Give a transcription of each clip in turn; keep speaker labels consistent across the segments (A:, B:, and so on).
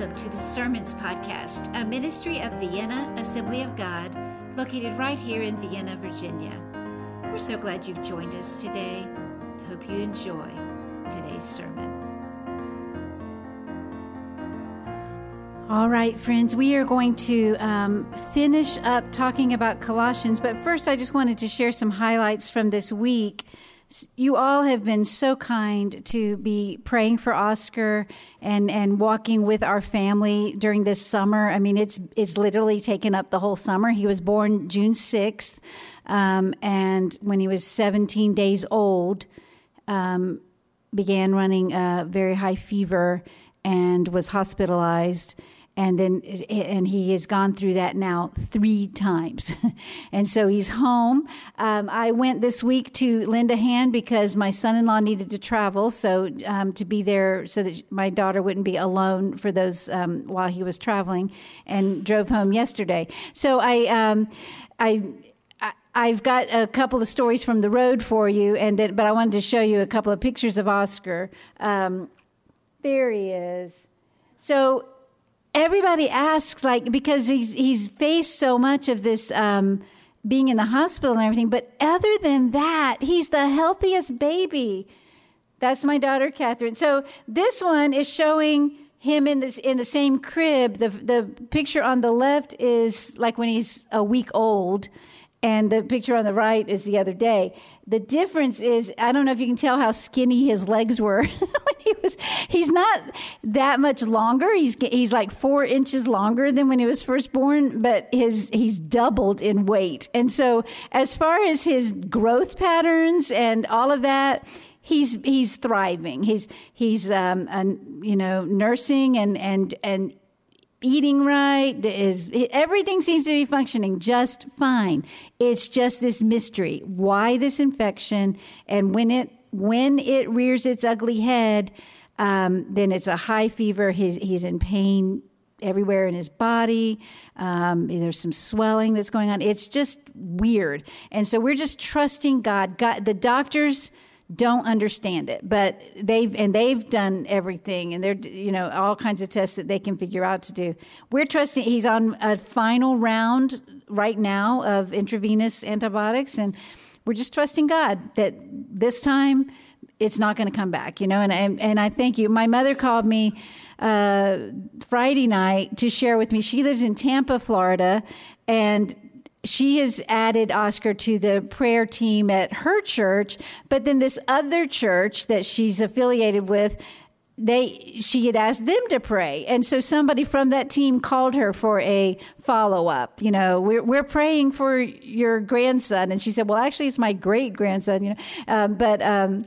A: Welcome to the Sermons Podcast, a ministry of Vienna Assembly of God, located right here in Vienna, Virginia. We're so glad you've joined us today. Hope you enjoy today's sermon. All right, friends, we are going to um, finish up talking about Colossians, but first I just wanted to share some highlights from this week you all have been so kind to be praying for Oscar and, and walking with our family during this summer. I mean, it's it's literally taken up the whole summer. He was born June sixth, um, and when he was 17 days old, um, began running a very high fever and was hospitalized and then and he has gone through that now three times and so he's home um, i went this week to lend a hand because my son-in-law needed to travel so um, to be there so that my daughter wouldn't be alone for those um, while he was traveling and drove home yesterday so i um, i I've got a couple of stories from the road for you, and then, but I wanted to show you a couple of pictures of Oscar. Um, there he is. So everybody asks like because he's he's faced so much of this um, being in the hospital and everything but other than that he's the healthiest baby. That's my daughter catherine. So this one is showing him in this in the same crib. The the picture on the left is like when he's a week old and the picture on the right is the other day. The difference is I don't know if you can tell how skinny his legs were he was. He's not that much longer. He's he's like four inches longer than when he was first born, but his he's doubled in weight. And so as far as his growth patterns and all of that. He's he's thriving. He's he's um, you know nursing and and and eating right is everything seems to be functioning just fine it's just this mystery why this infection and when it when it rears its ugly head um, then it's a high fever. He's, he's in pain everywhere in his body. Um, there's some swelling that's going on. It's just weird. And so we're just trusting god. God the doctors don't understand it but they've and they've done everything and they're you know all kinds of tests that they can figure out to do. We're trusting he's on a final round right now of intravenous antibiotics and we're just trusting god that this time it's not going to come back you know and, and and i thank you. My mother called me uh, friday night to share with me. She lives in tampa florida and she has added Oscar to the prayer team at her church, but then this other church that she's affiliated with, they she had asked them to pray, and so somebody from that team called her for a follow up. You know, we're we're praying for your grandson, and she said, "Well, actually, it's my great grandson." You know, um, but. Um,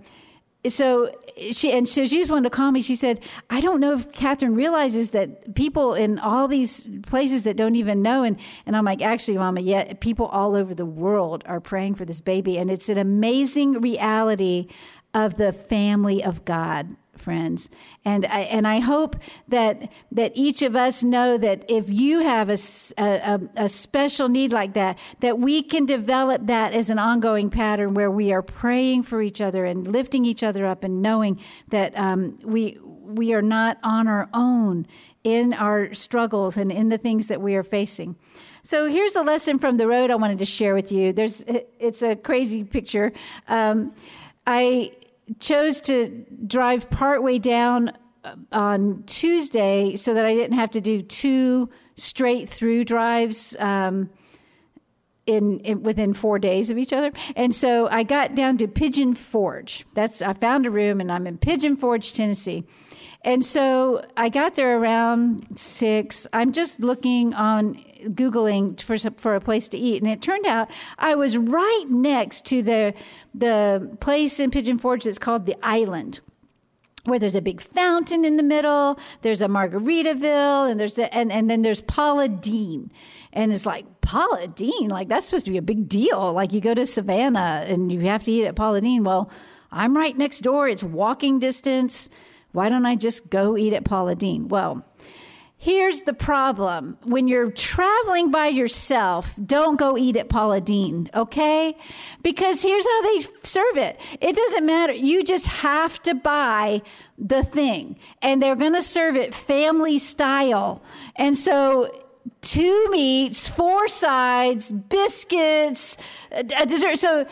A: so she and so she just wanted to call me. She said, "I don't know if Catherine realizes that people in all these places that don't even know." And and I'm like, "Actually, Mama, yeah, people all over the world are praying for this baby, and it's an amazing reality of the family of God friends. And I, and I hope that that each of us know that if you have a, a, a, special need like that, that we can develop that as an ongoing pattern where we are praying for each other and lifting each other up and knowing that um, we we are not on our own in our struggles and in the things that we are facing. So here's a lesson from the road I wanted to share with you. There's it's a crazy picture. Um, I chose to drive partway down uh, on Tuesday so that I didn't have to do two straight through drives um, in, in, within four days of each other. And so I got down to Pigeon Forge. That's I found a room, and I'm in Pigeon Forge, Tennessee. And so I got there around six. I'm just looking on googling for for a place to eat, and it turned out I was right next to the the place in Pigeon Forge that's called the Island where there's a big fountain in the middle, there's a Margaritaville, and there's the, and, and then there's Paula Deen. And it's like, Paula Deen, like that's supposed to be a big deal. Like you go to Savannah and you have to eat at Paula Deen. Well, I'm right next door. It's walking distance. Why don't I just go eat at Paula Deen? Well, Here's the problem. When you're traveling by yourself, don't go eat at Paula Deen, okay? Because here's how they serve it. It doesn't matter. You just have to buy the thing and they're going to serve it family style. And so two meats, four sides, biscuits, a dessert. So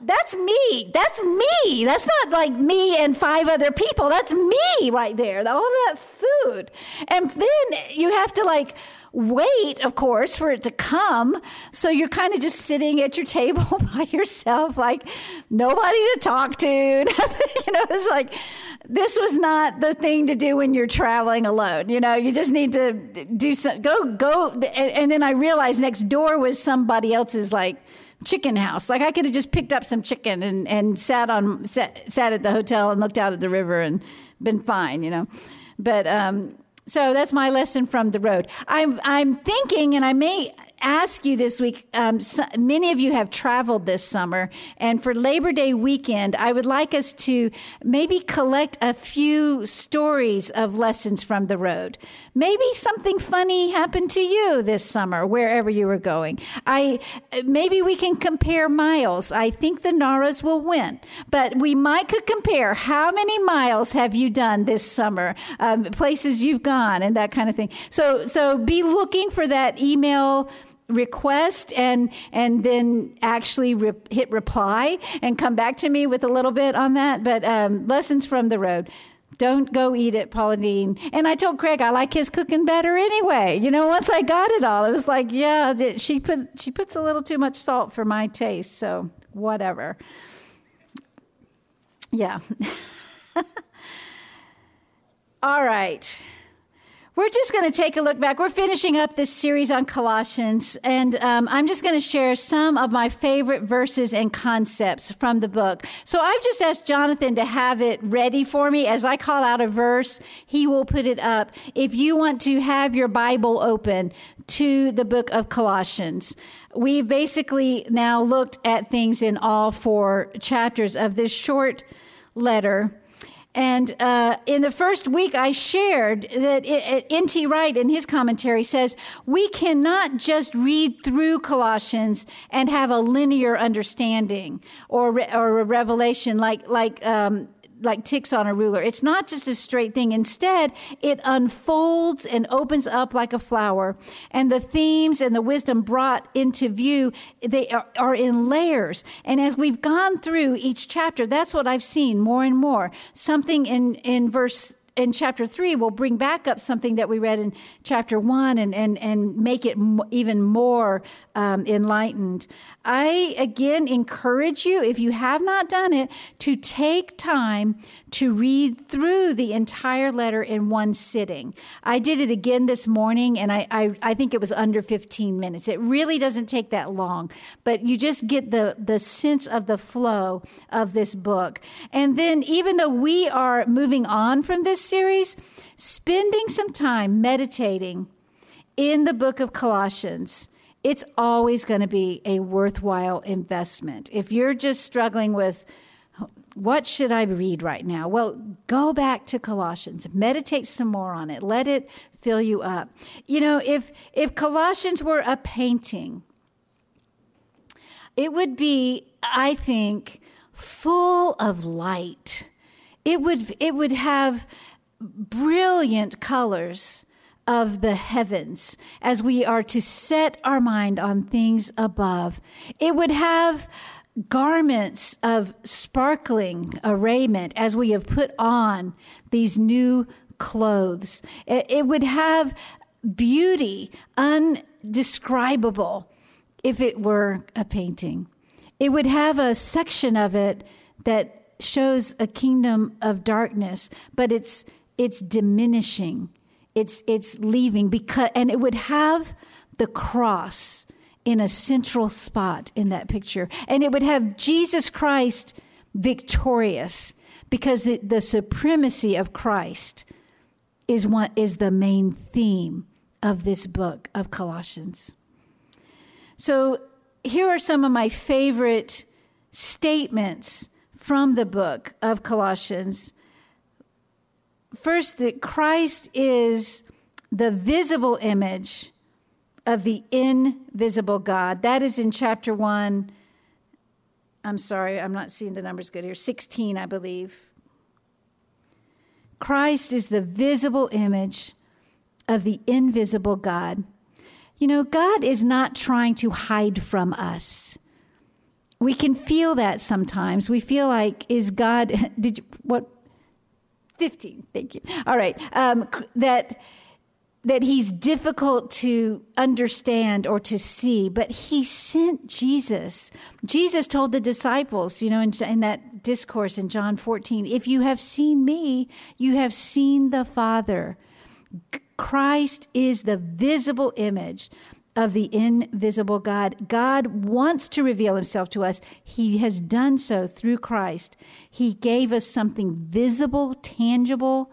A: that's me. That's me. That's not like me and five other people. That's me right there. All that food. And then you have to like wait, of course, for it to come. So you're kind of just sitting at your table by yourself, like nobody to talk to. you know, it's like this was not the thing to do when you're traveling alone. You know, you just need to do some, go, go. And, and then I realized next door was somebody else's like, chicken house. Like I could have just picked up some chicken and, and sat on sat, sat at the hotel and looked out at the river and been fine, you know. But um, so that's my lesson from the road. I'm I'm thinking, and I may ask you this week. Um, so, many of you have traveled this summer, and for Labor Day weekend, I would like us to maybe collect a few stories of lessons from the road. Maybe something funny happened to you this summer, wherever you were going. I maybe we can compare miles. I think the Naras will win, but we might could compare how many miles have you done this summer, um, places you've gone, and that kind of thing. So so be looking for that email request and and then actually re- hit reply and come back to me with a little bit on that but um, lessons from the road don't go eat it, Paula Deen. And I told Craig I like his cooking better anyway. You know, once I got it all, it was like, yeah, she put she puts a little too much salt for my taste, so whatever. Yeah. all right. We're just going to take a look back. We're finishing up this series on Colossians, and um, I'm just going to share some of my favorite verses and concepts from the book. So I've just asked Jonathan to have it ready for me. As I call out a verse, he will put it up. If you want to have your Bible open to the book of Colossians, we've basically now looked at things in all four chapters of this short letter and uh, in the first week, I shared that N.T. Wright in his commentary says we cannot just read through Colossians and have a linear understanding or or a revelation like like um, like ticks on a ruler. It's not just a straight thing. Instead, it unfolds and opens up like a flower. And the themes and the wisdom brought into view, they are, are in layers. And as we've gone through each chapter, that's what I've seen more and more. Something in, in verse in chapter three, we'll bring back up something that we read in chapter one and, and, and make it even more um, enlightened. I again encourage you, if you have not done it, to take time to read through the entire letter in one sitting. I did it again this morning and I, I, I think it was under 15 minutes. It really doesn't take that long, but you just get the, the sense of the flow of this book. And then even though we are moving on from this series, spending some time meditating in the book of Colossians, it's always going to be a worthwhile investment. If you're just struggling with, what should I read right now? Well, go back to Colossians, meditate some more on it, let it fill you up. You know, if, if Colossians were a painting, it would be, I think, full of light. It would, it would have brilliant colors of the heavens as we are to set our mind on things above. It would have garments of sparkling arrayment as we have put on these new clothes. It, would have beauty undescribable if it were a painting. It would have a section of it that shows a kingdom of darkness, but it's it's diminishing. It's it's leaving because and it would have the cross in a central spot in that picture. And it would have Jesus Christ victorious because the, the supremacy of Christ is one is the main theme of this book of Colossians. So here are some of my favorite statements from the book of Colossians. First, that Christ is the visible image of the invisible God. That is in chapter 1. I'm sorry, I'm not seeing the numbers good here. 16, I believe. Christ is the visible image of the invisible God. You know, God is not trying to hide from us. We can feel that sometimes. We feel like, is God, did you, what? 15, thank you. All right. Um, that that he's difficult to understand or to see, but he sent Jesus. Jesus told the disciples, you know, in, in, that discourse in John 14, if you have seen me, you have seen the Father. Christ is the visible image of the invisible God. God wants to reveal himself to us. He has done so through Christ. He gave us something visible, tangible,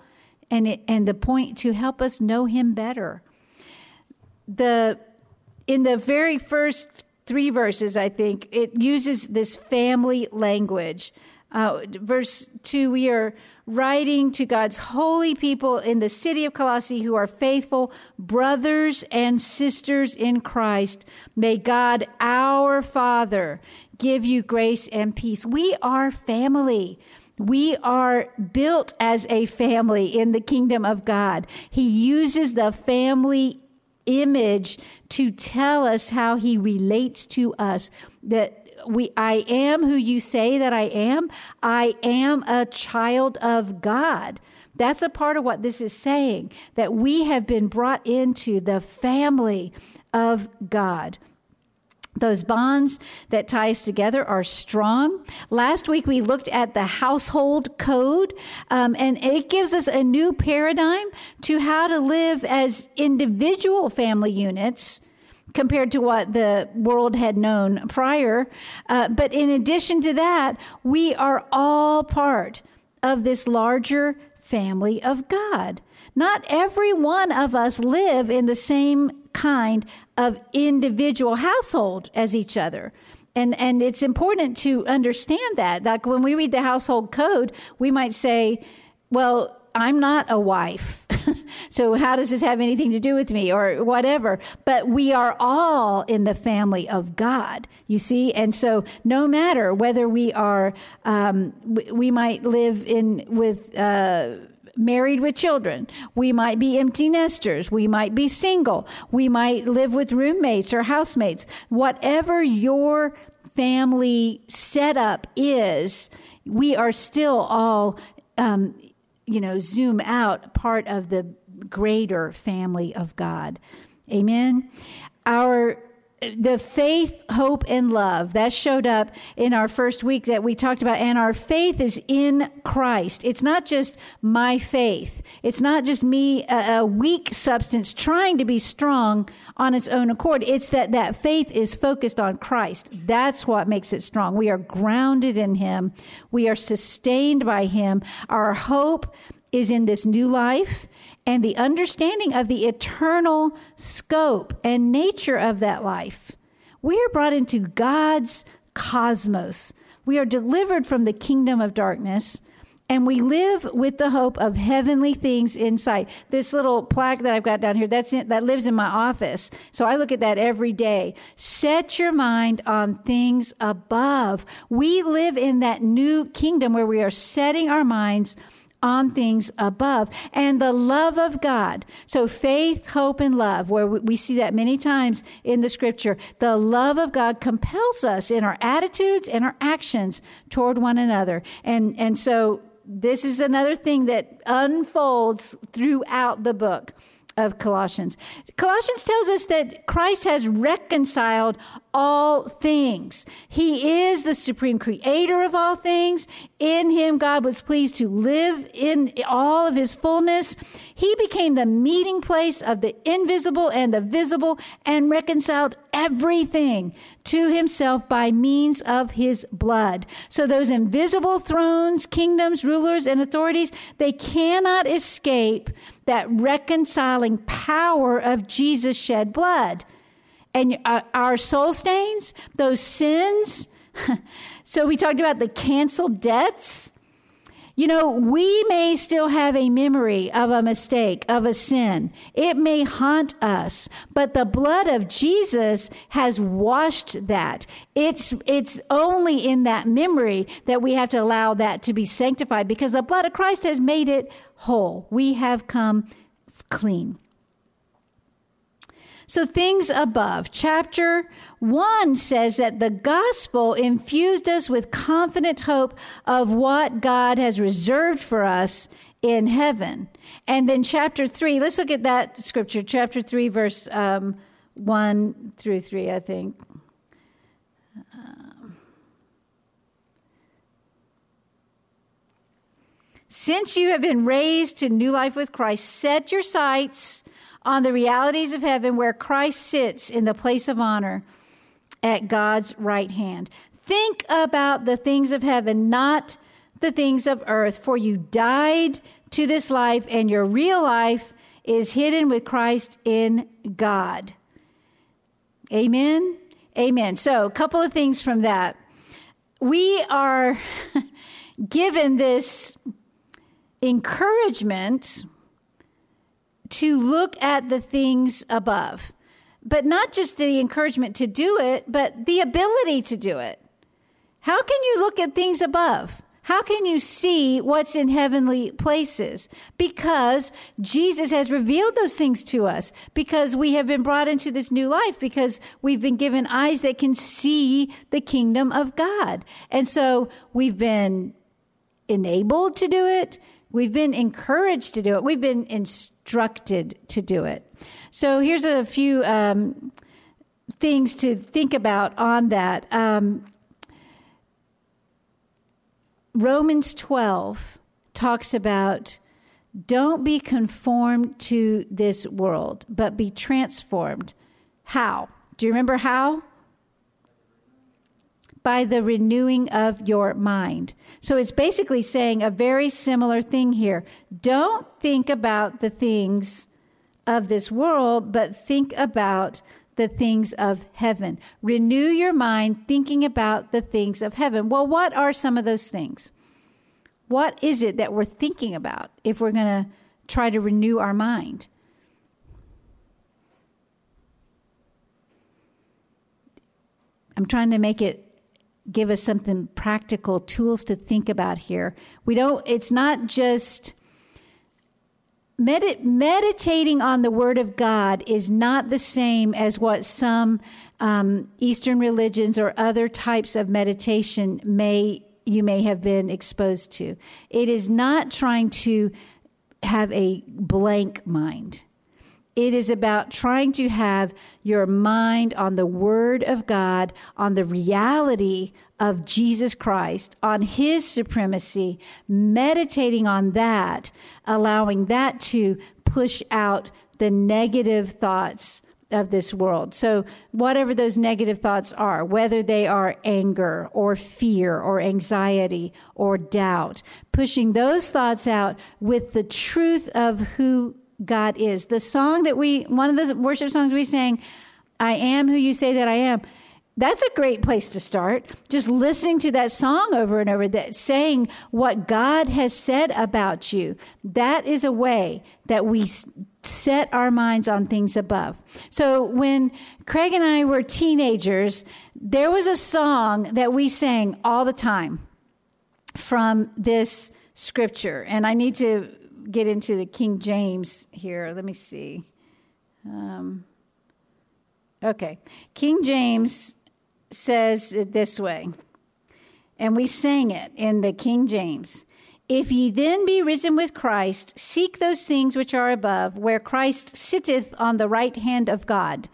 A: and it, and the point to help us know him better. The in the very first three verses, I think it uses this family language. Uh, verse two, we are writing to God's holy people in the city of Colossae who are faithful brothers and sisters in Christ. May God, our Father, give you grace and peace. We are family. We are built as a family in the kingdom of God. He uses the family image to tell us how he relates to us. That we I am who you say that I am. I am a child of God. That's a part of what this is saying that we have been brought into the family of God. Those bonds that tie us together are strong. Last week we looked at the household code, um, and it gives us a new paradigm to how to live as individual family units compared to what the world had known prior. Uh, but in addition to that, we are all part of this larger family of God. Not every one of us live in the same kind of individual household as each other. And, and it's important to understand that. Like when we read the household code, we might say, well, I'm not a wife. So how does this have anything to do with me or whatever? But we are all in the family of God, you see? And so no matter whether we are, um, we, might live in with, uh, married with children. We might be empty nesters. We might be single. We might live with roommates or housemates. Whatever your family setup is, we are still all, um, you know, zoom out part of the greater family of God. Amen. Our the faith, hope, and love that showed up in our first week that we talked about. And our faith is in Christ. It's not just my faith. It's not just me, a, weak substance trying to be strong on its own accord. It's that that faith is focused on Christ. That's what makes it strong. We are grounded in Him. We are sustained by Him. Our hope is in this new life and the understanding of the eternal scope and nature of that life. We are brought into God's cosmos. We are delivered from the kingdom of darkness and we live with the hope of heavenly things inside. This little plaque that I've got down here, that's in, that lives in my office. So I look at that every day. Set your mind on things above. We live in that new kingdom where we are setting our minds on things above and the love of God. So faith, hope, and love, where we see that many times in the scripture, the love of God compels us in our attitudes and our actions toward one another. And, and so this is another thing that unfolds throughout the book of Colossians. Colossians tells us that Christ has reconciled all things. He is the supreme creator of all things. In him, God was pleased to live in all of his fullness. He became the meeting place of the invisible and the visible and reconciled everything to himself by means of his blood. So those invisible thrones, kingdoms, rulers, and authorities, they cannot escape that reconciling power of Jesus' shed blood. And uh, our soul stains, those sins. so we talked about the canceled debts. You know, we may still have a memory of a mistake, of a sin. It may haunt us, but the blood of Jesus has washed that. It's, it's only in that memory that we have to allow that to be sanctified because the blood of Christ has made it whole. We have come clean. So, things above. Chapter 1 says that the gospel infused us with confident hope of what God has reserved for us in heaven. And then, chapter 3, let's look at that scripture, chapter 3, verse um, 1 through 3, I think. Since you have been raised to new life with Christ, set your sights on the realities of heaven where Christ sits in the place of honor at God's right hand. Think about the things of heaven, not the things of earth, for you died to this life, and your real life is hidden with Christ in God. Amen. Amen. So, a couple of things from that. We are given this encouragement to look at the things above. But not just the encouragement to do it, but the ability to do it. How can you look at things above? How can you see what's in heavenly places? Because Jesus has revealed those things to us, because we have been brought into this new life, because we've been given eyes that can see the kingdom of God. And so we've been enabled to do it. We've been encouraged to do it. We've been instructed to do it. So here's a few um, things to think about on that. Um, Romans 12 talks about don't be conformed to this world, but be transformed. How? Do you remember how? By the renewing of your mind. So it's basically saying a very similar thing here. Don't think about the things of this world, but think about the things of heaven. Renew your mind thinking about the things of heaven. Well, what are some of those things? What is it that we're thinking about if we're going to try to renew our mind? I'm trying to make it give us something practical tools to think about here. We don't, it's not just medit, meditating on the Word of God is not the same as what some um, Eastern religions or other types of meditation may you may have been exposed to. It is not trying to have a blank mind. It is about trying to have your mind on the Word of God, on the reality of Jesus Christ, on His supremacy, meditating on that, allowing that to push out the negative thoughts of this world. So, whatever those negative thoughts are, whether they are anger or fear or anxiety or doubt, pushing those thoughts out with the truth of who God is. The song that we, one of the worship songs we sang, I am who you say that I am. That's a great place to start. Just listening to that song over and over, that saying what God has said about you. That is a way that we set our minds on things above. So when Craig and I were teenagers, there was a song that we sang all the time from this scripture. And I need to get into the King James here. Let me see. Um, okay. King James says it this way, and we sang it in the King James. If ye then be risen with Christ, seek those things which are above, where Christ sitteth on the right hand of God.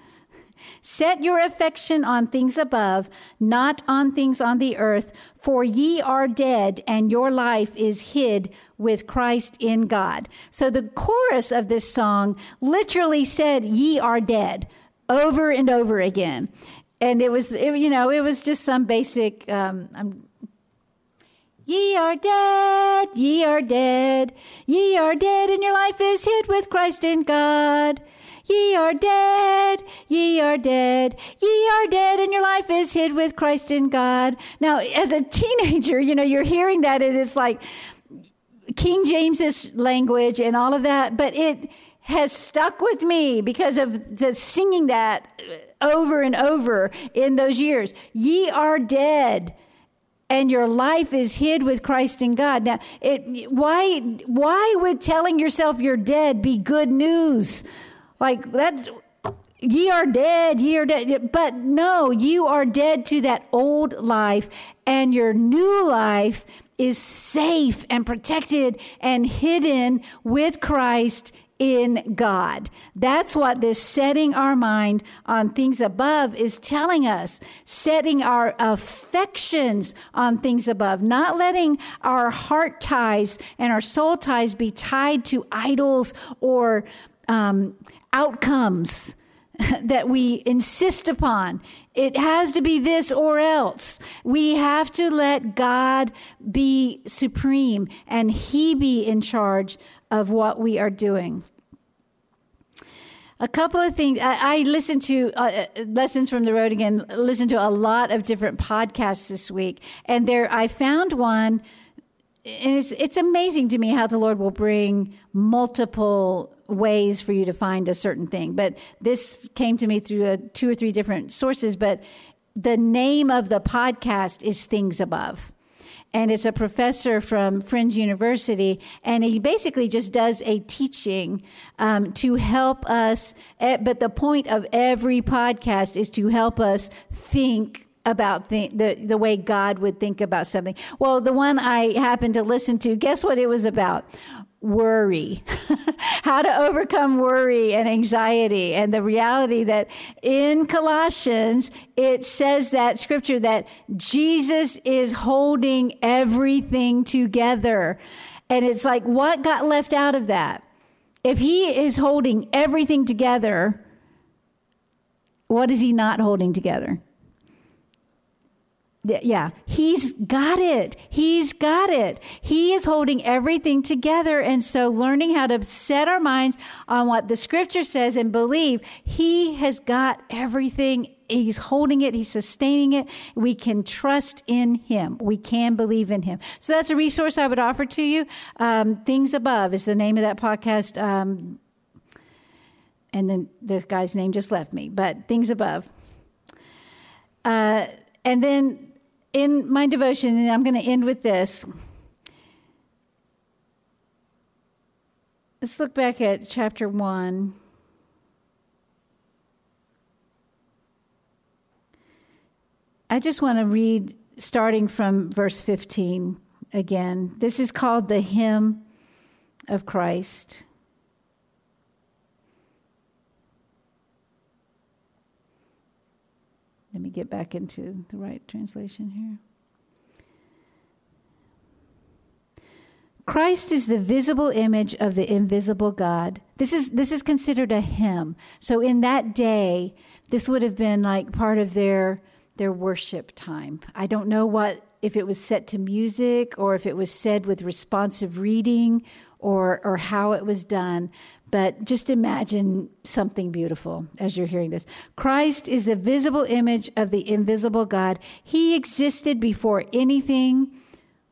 A: Set your affection on things above, not on things on the earth, for ye are dead, and your life is hid with Christ in God. So the chorus of this song literally said, Ye are dead, over and over again. And it was, it, you know, it was just some basic, um, I'm, Ye are dead, ye are dead, ye are dead, and your life is hid with Christ in God. Ye are dead, ye are dead, ye are dead, and your life is hid with Christ in God. Now, as a teenager, you know, you're hearing that, and it's like, King James's language and all of that, but it has stuck with me because of the singing that over and over in those years. Ye are dead and your life is hid with Christ in God. Now, it, why, why would telling yourself you're dead be good news? Like that's, ye are dead, ye are dead. But no, you are dead to that old life and your new life is safe and protected and hidden with Christ in God. That's what this setting our mind on things above is telling us. Setting our affections on things above, not letting our heart ties and our soul ties be tied to idols or um, outcomes that we insist upon. It has to be this or else. We have to let God be supreme and He be in charge of what we are doing. A couple of things. I, I listened to uh, uh, Lessons from the Road again, listened to a lot of different podcasts this week. And there, I found one, and it's, it's amazing to me how the Lord will bring multiple ways for you to find a certain thing. But this came to me through a, two or three different sources. But the name of the podcast is Things Above. And it's a professor from Friends University. And he basically just does a teaching um, to help us. Eh, but the point of every podcast is to help us think about the, the, the way God would think about something. Well, the one I happened to listen to, guess what it was about? Worry, how to overcome worry and anxiety, and the reality that in Colossians, it says that scripture that Jesus is holding everything together. And it's like, what got left out of that? If he is holding everything together, what is he not holding together? Yeah, he's got it. He's got it. He is holding everything together. And so learning how to set our minds on what the scripture says and believe he has got everything. He's holding it. He's sustaining it. We can trust in him. We can believe in him. So that's a resource I would offer to you. Um, Things Above is the name of that podcast. Um, and then the guy's name just left me, but Things Above. Uh, and then in my devotion, and I'm going to end with this. Let's look back at chapter 1. I just want to read starting from verse 15 again. This is called the hymn of Christ. Let me get back into the right translation here. Christ is the visible image of the invisible God. This is this is considered a hymn. So in that day, this would have been like part of their their worship time. I don't know what if it was set to music or if it was said with responsive reading or or how it was done, but just imagine something beautiful as you're hearing this. Christ is the visible image of the invisible God. He existed before anything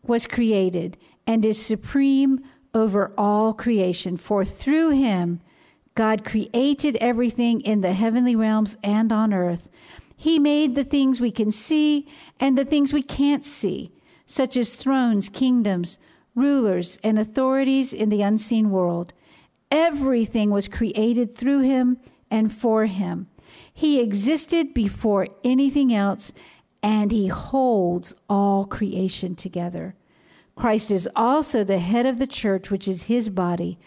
A: was created and is supreme over all creation. For through him, God created everything in the heavenly realms and on earth. He made the things we can see and the things we can't see, such as thrones, kingdoms, rulers, and authorities in the unseen world. Everything was created through him and for him. He existed before anything else, and he holds all creation together. Christ is also the head of the church, which is his body.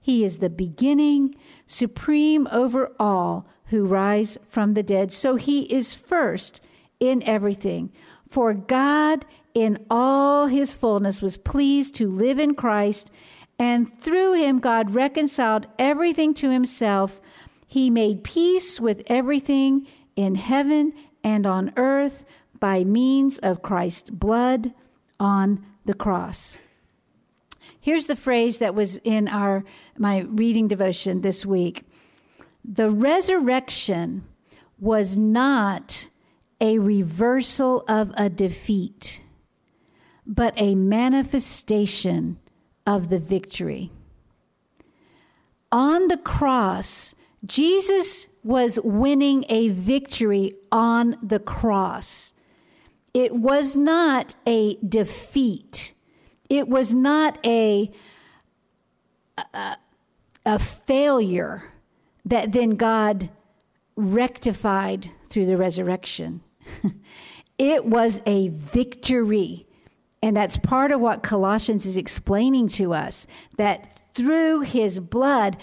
A: He is the beginning, supreme over all who rise from the dead. So he is first in everything. For God, in all his fullness, was pleased to live in Christ and through him, God reconciled everything to himself. He made peace with everything in heaven and on earth by means of Christ's blood on the cross. Here's the phrase that was in our my reading devotion this week. The resurrection was not a reversal of a defeat, but a manifestation of the victory. On the cross, Jesus was winning a victory on the cross. It was not a defeat. It was not a, a, a failure that then God rectified through the resurrection. it was a victory. And that's part of what Colossians is explaining to us that through his blood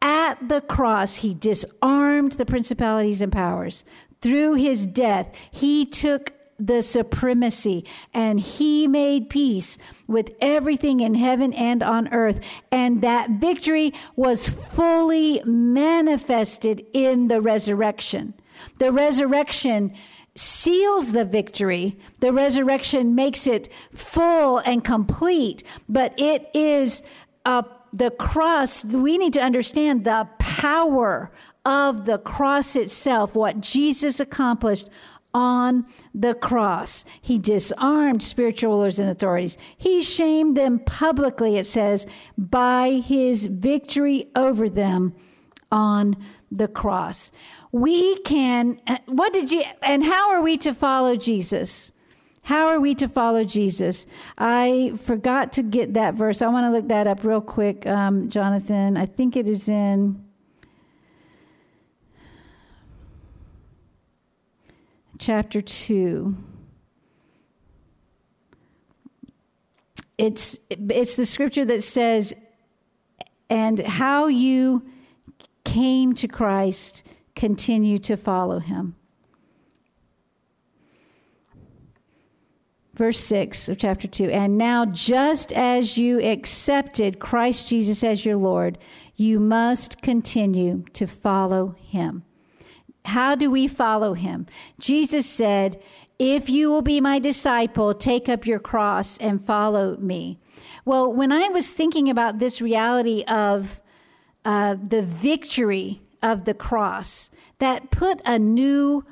A: at the cross, he disarmed the principalities and powers. Through his death, he took the supremacy and he made peace with everything in heaven and on earth. And that victory was fully manifested in the resurrection. The resurrection seals the victory. The resurrection makes it full and complete, but it is uh, the cross. We need to understand the power of the cross itself, what Jesus accomplished on the cross. He disarmed spiritual rulers and authorities. He shamed them publicly, it says, by his victory over them on the cross. We can, what did you, and how are we to follow Jesus? How are we to follow Jesus? I forgot to get that verse. I want to look that up real quick, um, Jonathan. I think it is in chapter 2. It's, it's the scripture that says, and how you came to Christ, continue to follow him. Verse 6 of chapter 2 And now, just as you accepted Christ Jesus as your Lord, you must continue to follow him. How do we follow him? Jesus said, If you will be my disciple, take up your cross and follow me. Well, when I was thinking about this reality of uh, the victory of the cross, that put a new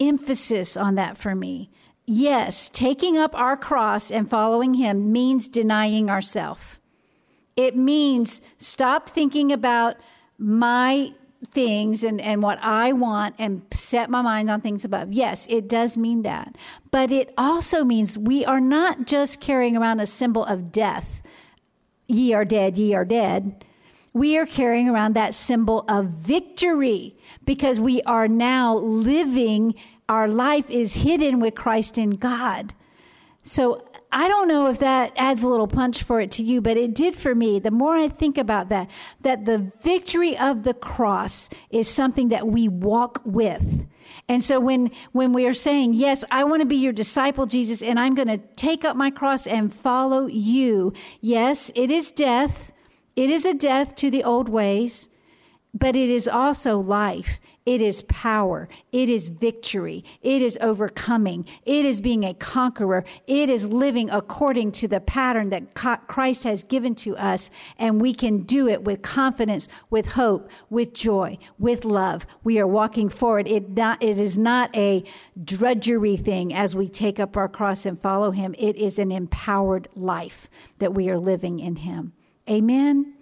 A: emphasis on that for me. Yes, taking up our cross and following him means denying ourselves. It means stop thinking about my things and, and what I want and set my mind on things above. Yes, it does mean that. But it also means we are not just carrying around a symbol of death. Ye are dead, ye are dead. We are carrying around that symbol of victory because we are now living, our life is hidden with Christ in God. So I don't know if that adds a little punch for it to you, but it did for me. The more I think about that, that the victory of the cross is something that we walk with. And so when, when we are saying, yes, I want to be your disciple, Jesus, and I'm going to take up my cross and follow you. Yes, it is death. It is a death to the old ways, but it is also life. It is power. It is victory. It is overcoming. It is being a conqueror. It is living according to the pattern that Christ has given to us. And we can do it with confidence, with hope, with joy, with love. We are walking forward. It, not, it is not a drudgery thing as we take up our cross and follow Him. It is an empowered life that we are living in Him. Amen.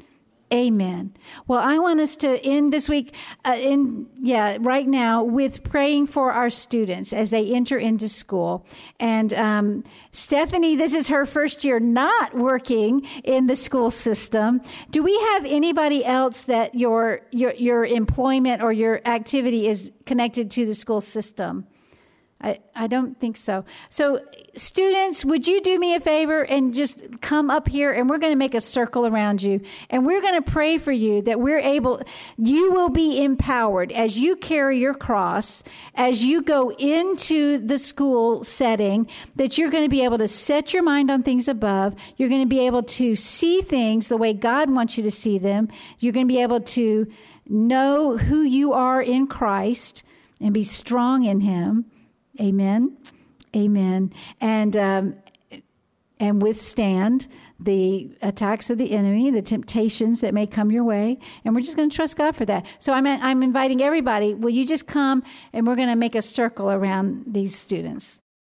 A: Amen. Well, I want us to end this week, uh, in yeah, right now with praying for our students as they enter into school. And um, Stephanie, this is her first year not working in the school system. Do we have anybody else that your your your employment or your activity is connected to the school system? I, I don't think so. So, students, would you do me a favor and just come up here and we're going to make a circle around you and we're going to pray for you that we're able, you will be empowered as you carry your cross, as you go into the school setting, that you're going to be able to set your mind on things above. You're going to be able to see things the way God wants you to see them. You're going to be able to know who you are in Christ and be strong in Him Amen. Amen. And um, and withstand the attacks of the enemy, the temptations that may come your way, and we're just going to trust God for that. So I'm I'm inviting everybody. Will you just come and we're going to make a circle around these students.